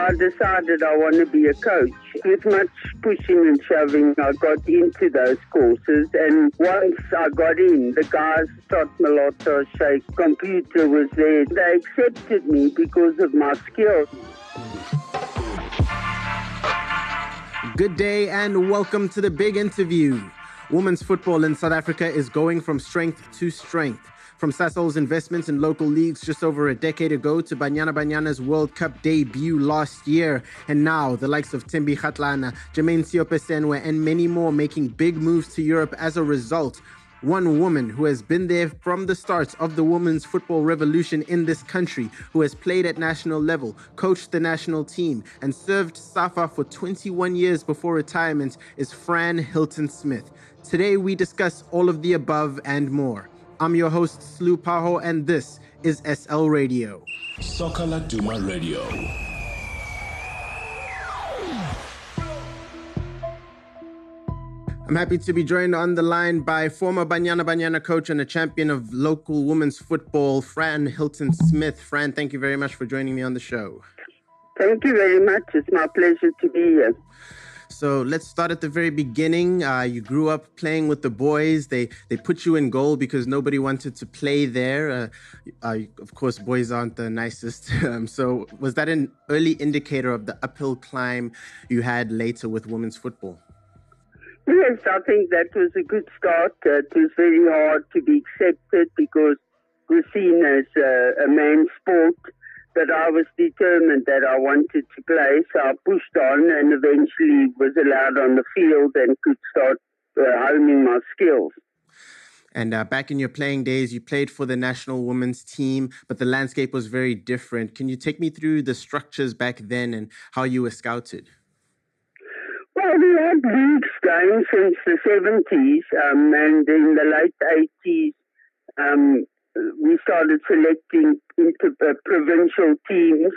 I decided I want to be a coach. With much pushing and shoving, I got into those courses. And once I got in, the guys Trott Moloto Sheikh computer was there. They accepted me because of my skills. Good day and welcome to the big interview. Women's football in South Africa is going from strength to strength. From Sasol's investments in local leagues just over a decade ago to Banyana Banyana's World Cup debut last year, and now the likes of Thembi Kgatlana, Jermaine Seoposenwe, and many more making big moves to Europe as a result. One woman who has been there from the start of the women's football revolution in this country, who has played at national level, coached the national team, and served SAFA for 21 years before retirement, is Fran Hilton Smith. Today, we discuss all of the above and more. I'm your host, Slu Paho, and this is SL Radio. Soccer Laduma Radio. I'm happy to be joined on the line by former Banyana Banyana coach and a champion of local women's football, Fran Hilton Smith. Fran, thank you very much for joining me on the show. Thank you very much. It's my pleasure to be here. So let's start at the very beginning. Uh, you grew up playing with the boys. They they put you in goal because nobody wanted to play there. Uh, uh, of course, boys aren't the nicest. Um, so was that an early indicator of the uphill climb you had later with women's football? Yes, I think that was a good start. Uh, it was very hard to be accepted because we're seen as a man's sport but I was determined that I wanted to play, so I pushed on and eventually was allowed on the field and could start uh, honing my skills. And uh, back in your playing days, you played for the national women's team, but the landscape was very different. Can you take me through the structures back then and how you were scouted? Well, we had leagues going since the 70s, um, and in the late 80s, um, we started selecting into uh, provincial teams,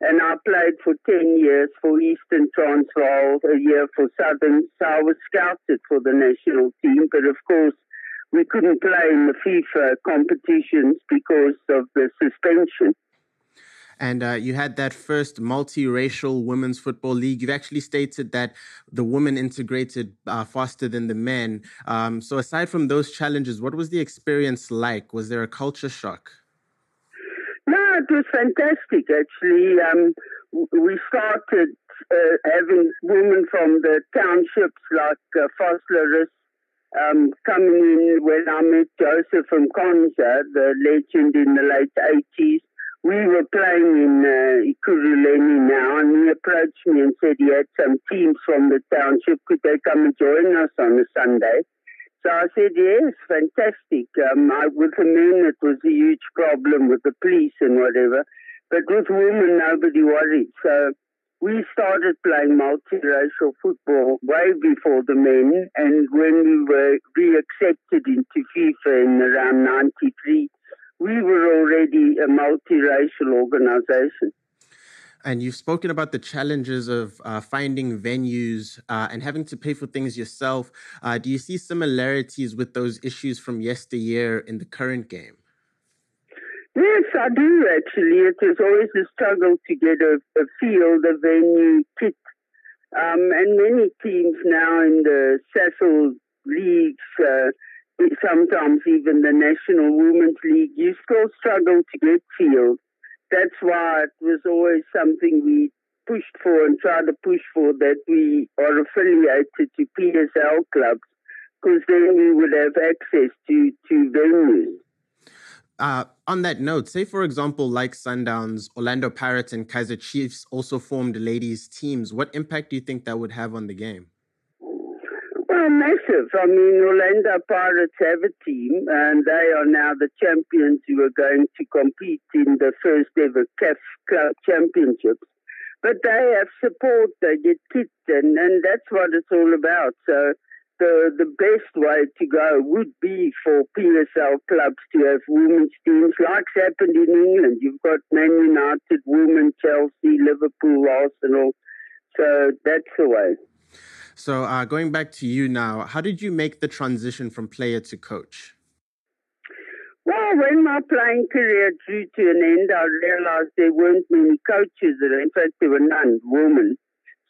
and I played for 10 years for Eastern Transvaal, a year for Southern. So I was scouted for the national team, but of course, we couldn't play in the FIFA competitions because of the suspension. And uh, you had that first multiracial women's football league. You've actually stated that the women integrated uh, faster than the men. Um, so, aside from those challenges, what was the experience like? Was there a culture shock? No, it was fantastic, actually. Um, we started uh, having women from the townships like uh, Vosloorus um, coming in when I met Joseph from Konza, the legend in the late 80s we were playing in uh, now, and he approached me and said he had some teams from the township. Could they come and join us on a Sunday? So I said, yes, fantastic. Um, I, with the men, it was a huge problem with the police and whatever. But with women, nobody worried. So we started playing multiracial football way before the men. And when we were re-accepted into FIFA in around 93, we were already a multiracial organization. And you've spoken about the challenges of uh, finding venues uh, and having to pay for things yourself. Uh, do you see similarities with those issues from yesteryear in the current game? Yes, I do actually. It is always a struggle to get a, a field, a venue, kit. Um, and many teams now in the Sasol leagues uh, sometimes even the National Women's League, you still struggle to get field. That's why it was always something we pushed for and tried to push for that we are affiliated to PSL clubs because then we would have access to, to venues. Uh, on that note, say for example, like Sundowns, Orlando Pirates, and Kaizer Chiefs also formed ladies' teams. What impact do you think that would have on the game? Well, massive. I mean, Orlando Pirates have a team, and they are now the champions who are going to compete in the first ever CAF Club Championships. But they have support, they get kit, and, and that's what it's all about. So the the best way to go would be for PSL clubs to have women's teams, like happened in England. You've got Man United, Women, Chelsea, Liverpool, Arsenal. So that's the way. So, uh, going back to you now, how did you make the transition from player to coach? Well, when my playing career drew to an end, I realized there weren't many coaches. and In fact, there were none women.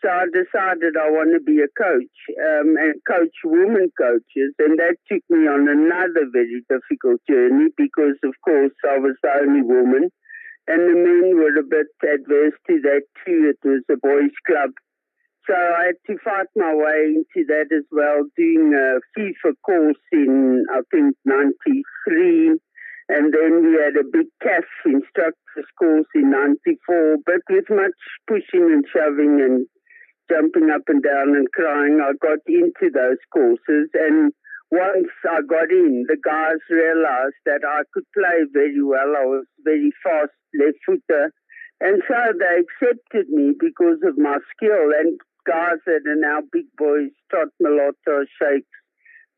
So I decided I want to be a coach um, and coach women coaches. And that took me on another very difficult journey because, of course, I was the only woman. And the men were a bit adverse to that too. It was a boys' club. So I had to fight my way into that as well, doing a FIFA course in, I think, 93. And then we had a big CAF instructor's course in 94. But with much pushing and shoving and jumping up and down and crying. I got into those courses and once I got in, the guys realized that I could play very well. I was very fast left footer. And so they accepted me because of my skill. And that are now big boys, Trott Moloto, Shakes,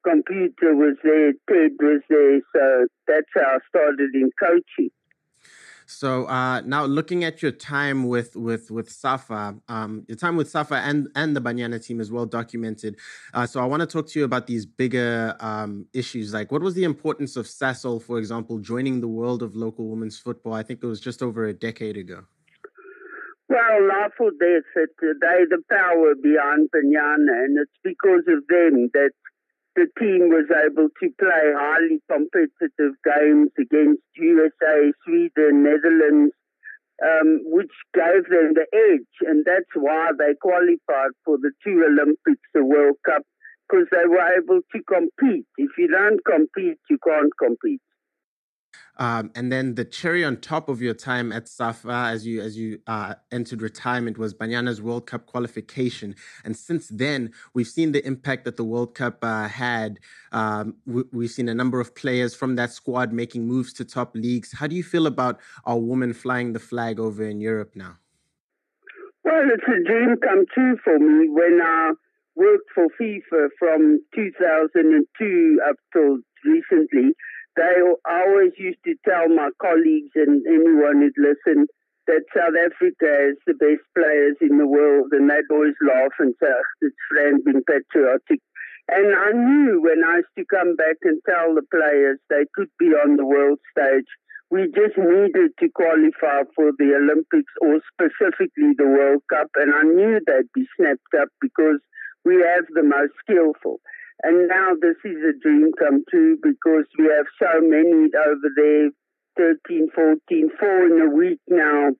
Computer was there, Ted was there. So that's how I started in coaching. So uh, now looking at your time with with with Safa, um, your time with Safa and and the Banyana team is well documented. Uh, so I want to talk to you about these bigger um, issues. Like, what was the importance of Sasol, for example, joining the world of local women's football? I think it was just over a decade ago. Well, Lawful Death said today the power behind Banyana, and it's because of them that the team was able to play highly competitive games against USA, Sweden, Netherlands, um, which gave them the edge. And that's why they qualified for the two Olympics, the World Cup, because they were able to compete. If you don't compete, you can't compete. Um, and then the cherry on top of your time at Safa as you as you uh, entered retirement was Banyana's World Cup qualification. And since then, we've seen the impact that the World Cup uh, had. Um, we, have seen a number of players from that squad making moves to top leagues. How do you feel about our women flying the flag over in Europe now? Well, it's a dream come true for me when I worked for FIFA from 2002 up till recently they I always used to tell my colleagues and anyone who'd listen that South Africa is the best players in the world, and they'd always laugh and say, oh, it's Fran being patriotic. And I knew when I used to come back and tell the players they could be on the world stage, we just needed to qualify for the Olympics or specifically the World Cup. And I knew they'd be snapped up because we have the most skillful. And now this is a dream come true because we have so many over there 13, 14, four in a week now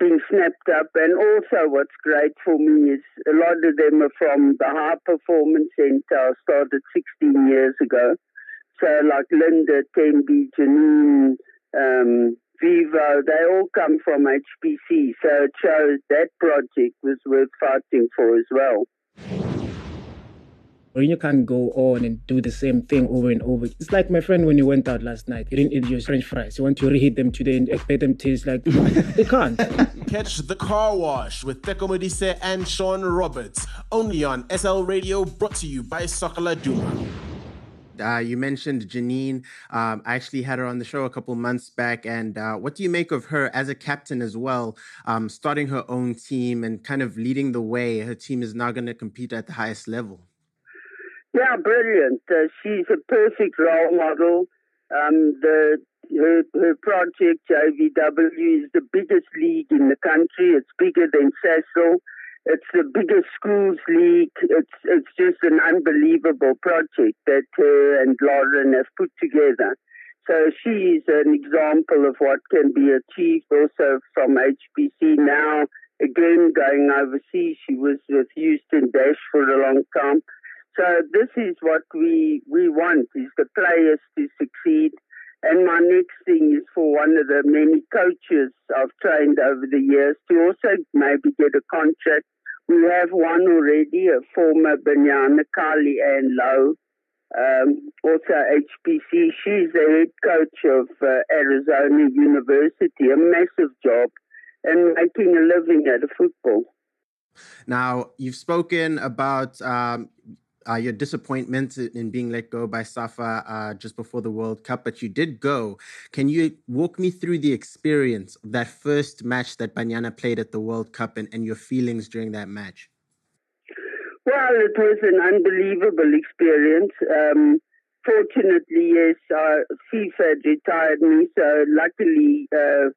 being snapped up. And also, what's great for me is a lot of them are from the High Performance Center. I started 16 years ago. So, like Linda, Thembi, Janine, um, Vivo, they all come from HPC. So, it shows that project was worth fighting for as well. Mourinho can't go on and do the same thing over and over. It's like my friend when you went out last night. You didn't eat your French fries. You want to reheat them today and expect them to taste like they can't. Catch the car wash with Teko Modise and Sean Roberts only on SL Radio, brought to you by Soccer Laduma. Uh, you mentioned Janine. Um, I actually had her on the show a couple months back. And uh, what do you make of her as a captain as well, um, starting her own team and kind of leading the way? Her team is now going to compete at the highest level. Yeah, brilliant. Uh, she's a perfect role model. Um, the her, her project JVW is the biggest league in the country. It's bigger than Sasol. It's the biggest schools league. It's it's just an unbelievable project that her and Lauren have put together. So she is an example of what can be achieved also from HPC now. Again, going overseas, she was with Houston Dash for a long time. So this is what we we want is the players to succeed. And my next thing is for one of the many coaches I've trained over the years to also maybe get a contract. We have one already, a former Banyana, Kali Ann Lowe, um, also HPC. She's the head coach of uh, Arizona University, a massive job, and making a living at of football. Now, you've spoken about um, uh, your disappointment in being let go by Safa uh, just before the World Cup, but you did go. Can you walk me through the experience, of that first match that Banyana played at the World Cup, and, and your feelings during that match? Well, it was an unbelievable experience. Um, fortunately, yes, uh, FIFA retired me, so luckily uh,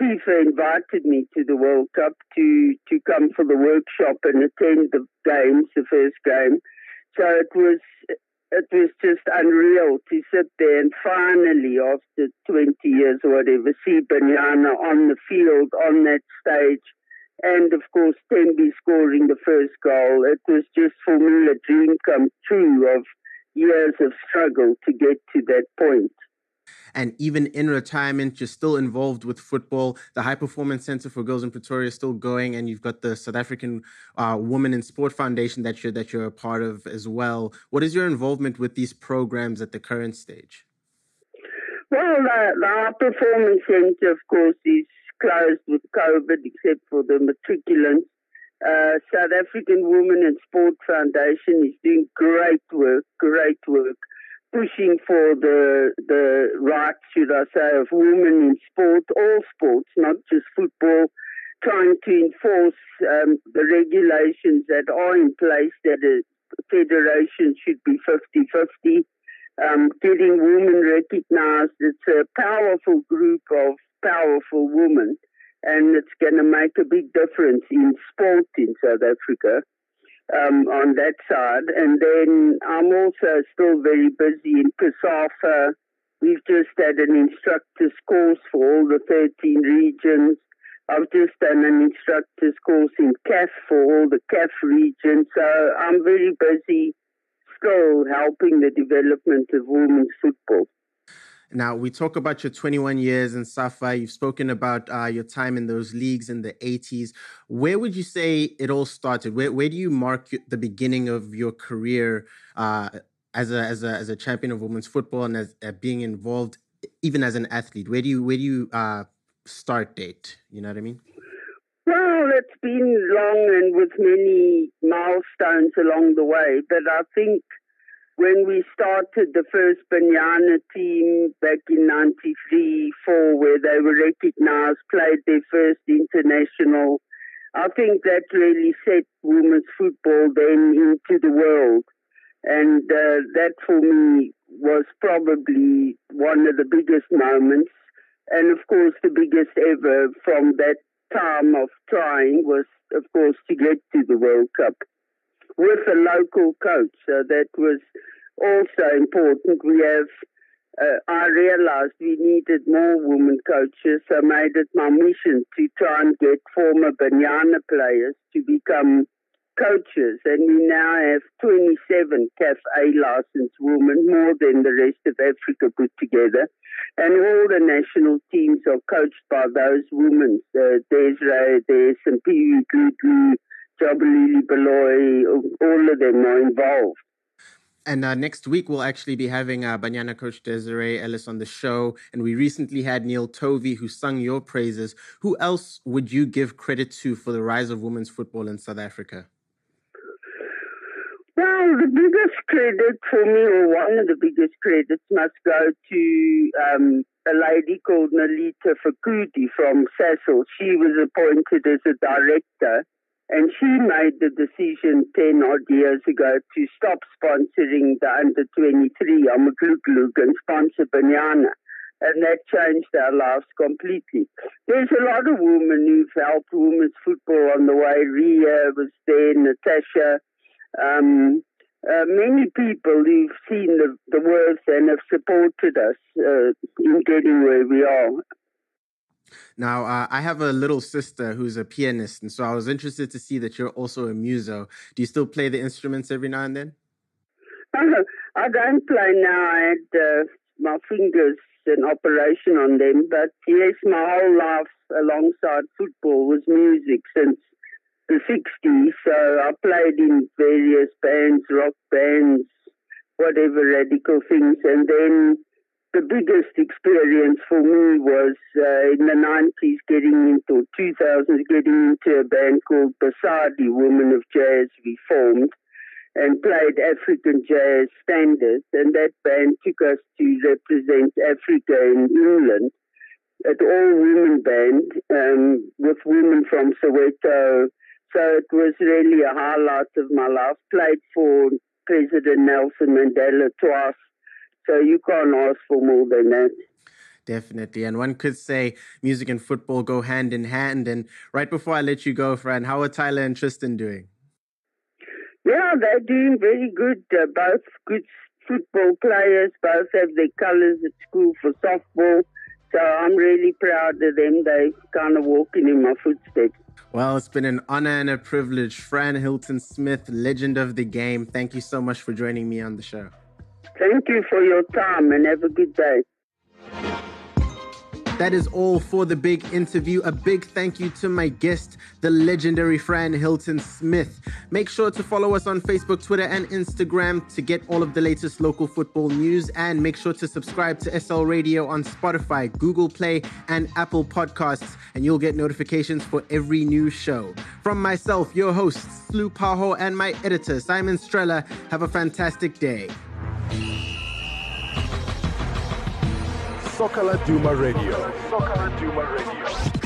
FIFA invited me to the World Cup to, to come for the workshop and attend the games, the first game. So it was it was just unreal to sit there and finally, after 20 years or whatever, see Banyana on the field, on that stage, and of course Thembi scoring the first goal. It was just for me a dream come true of years of struggle to get to that point. And even in retirement, you're still involved with football. The High Performance Center for Girls in Pretoria is still going, and you've got the South African uh, Women in Sport Foundation that you're that you're a part of as well. What is your involvement with these programs at the current stage? Well, the, the High Performance Center, of course, is closed with COVID, except for the matriculants. Uh, South African Women in Sport Foundation is doing great work, great work pushing for the the rights, should I say, of women in sport, all sports, not just football, trying to enforce um, the regulations that are in place that a federation should be 50-50, um, getting women recognized. It's a powerful group of powerful women, and it's going to make a big difference in sport in South Africa um, on that side. And then I'm also still very busy in COSAFA. We've just had an instructor's course for all the 13 regions. I've just done an instructor's course in CAF for all the CAF regions. So I'm very busy still helping the development of women's football. Now, we talk about your 21 years in SAFA. You've spoken about uh, your time in those leagues in the 80s. Where would you say it all started? Where, where do you mark the beginning of your career uh, as, a, as, a, as a champion of women's football and as uh, being involved even as an athlete? Where do you, where do you uh, start date? You know what I mean? Well, it's been long and with many milestones along the way, but I think – when we started the first Banyana team back in 93 4, where they were recognized, played their first international, I think that really set women's football then into the world. And uh, that for me was probably one of the biggest moments. And of course, the biggest ever from that time of trying was, of course, to get to the World Cup with a local coach. So that was also important. We have, uh, I realized we needed more women coaches, so I made it my mission to try and get former Banyana players to become coaches. And we now have 27 CAF A licensed women, more than the rest of Africa put together. And all the national teams are coached by those women. Uh, Desiree, there's some Pee Wee All of them are involved. And uh, next week, we'll actually be having uh, Banyana coach Desiree Ellis on the show. And we recently had Neil Tovey, who sung your praises. Who else would you give credit to for the rise of women's football in South Africa? Well, the biggest credit for me, or one of the biggest credits, must go to um, a lady called Nolitha Fakude from Sasol. She was appointed as a director and she made the decision 10 odd years ago to stop sponsoring the under 23 Amaglug-glug and sponsor Banyana. And that changed our lives completely. There's a lot of women who've helped women's football on the way. Ria was there, Natasha, um, uh, many people who've seen the, the worth and have supported us uh, in getting where we are. Now, uh, I have a little sister who's a pianist, and so I was interested to see that you're also a muso. Do you still play the instruments every now and then? I don't play now. I had uh, my fingers an operation on them, but yes, my whole life alongside football was music since the 60s. So I played in various bands, rock bands, whatever radical things, and then the biggest experience for me was uh, in the 90s getting into 2000s getting into a band called Basadi Women of Jazz we formed and played African jazz standards. And that band took us to represent Africa in England. At all women band um, with women from Soweto. So it was really a highlight of my life. Played for President Nelson Mandela twice So you can't ask for more than that. Definitely. And one could say music and football go hand in hand. And right before I let you go, Fran, how are Tyler and Tristan doing? Yeah, they're doing very good. Uh, both good football players, both have their colors at school for softball. So I'm really proud of them. They're kind of walking in my footsteps. Well, it's been an honor and a privilege. Fran Hilton Smith, legend of the game. Thank you so much for joining me on the show. Thank you for your time and have a good day. That is all for the big interview. A big thank you to my guest, the legendary Fran Hilton Smith. Make sure to follow us on Facebook, Twitter, and Instagram to get all of the latest local football news. And make sure to subscribe to SL Radio on Spotify, Google Play, and Apple Podcasts, and you'll get notifications for every new show. From myself, your host, Slu Paho, and my editor, Simon Strella, have a fantastic day. Soccer Laduma Radio. Soccer Laduma Radio.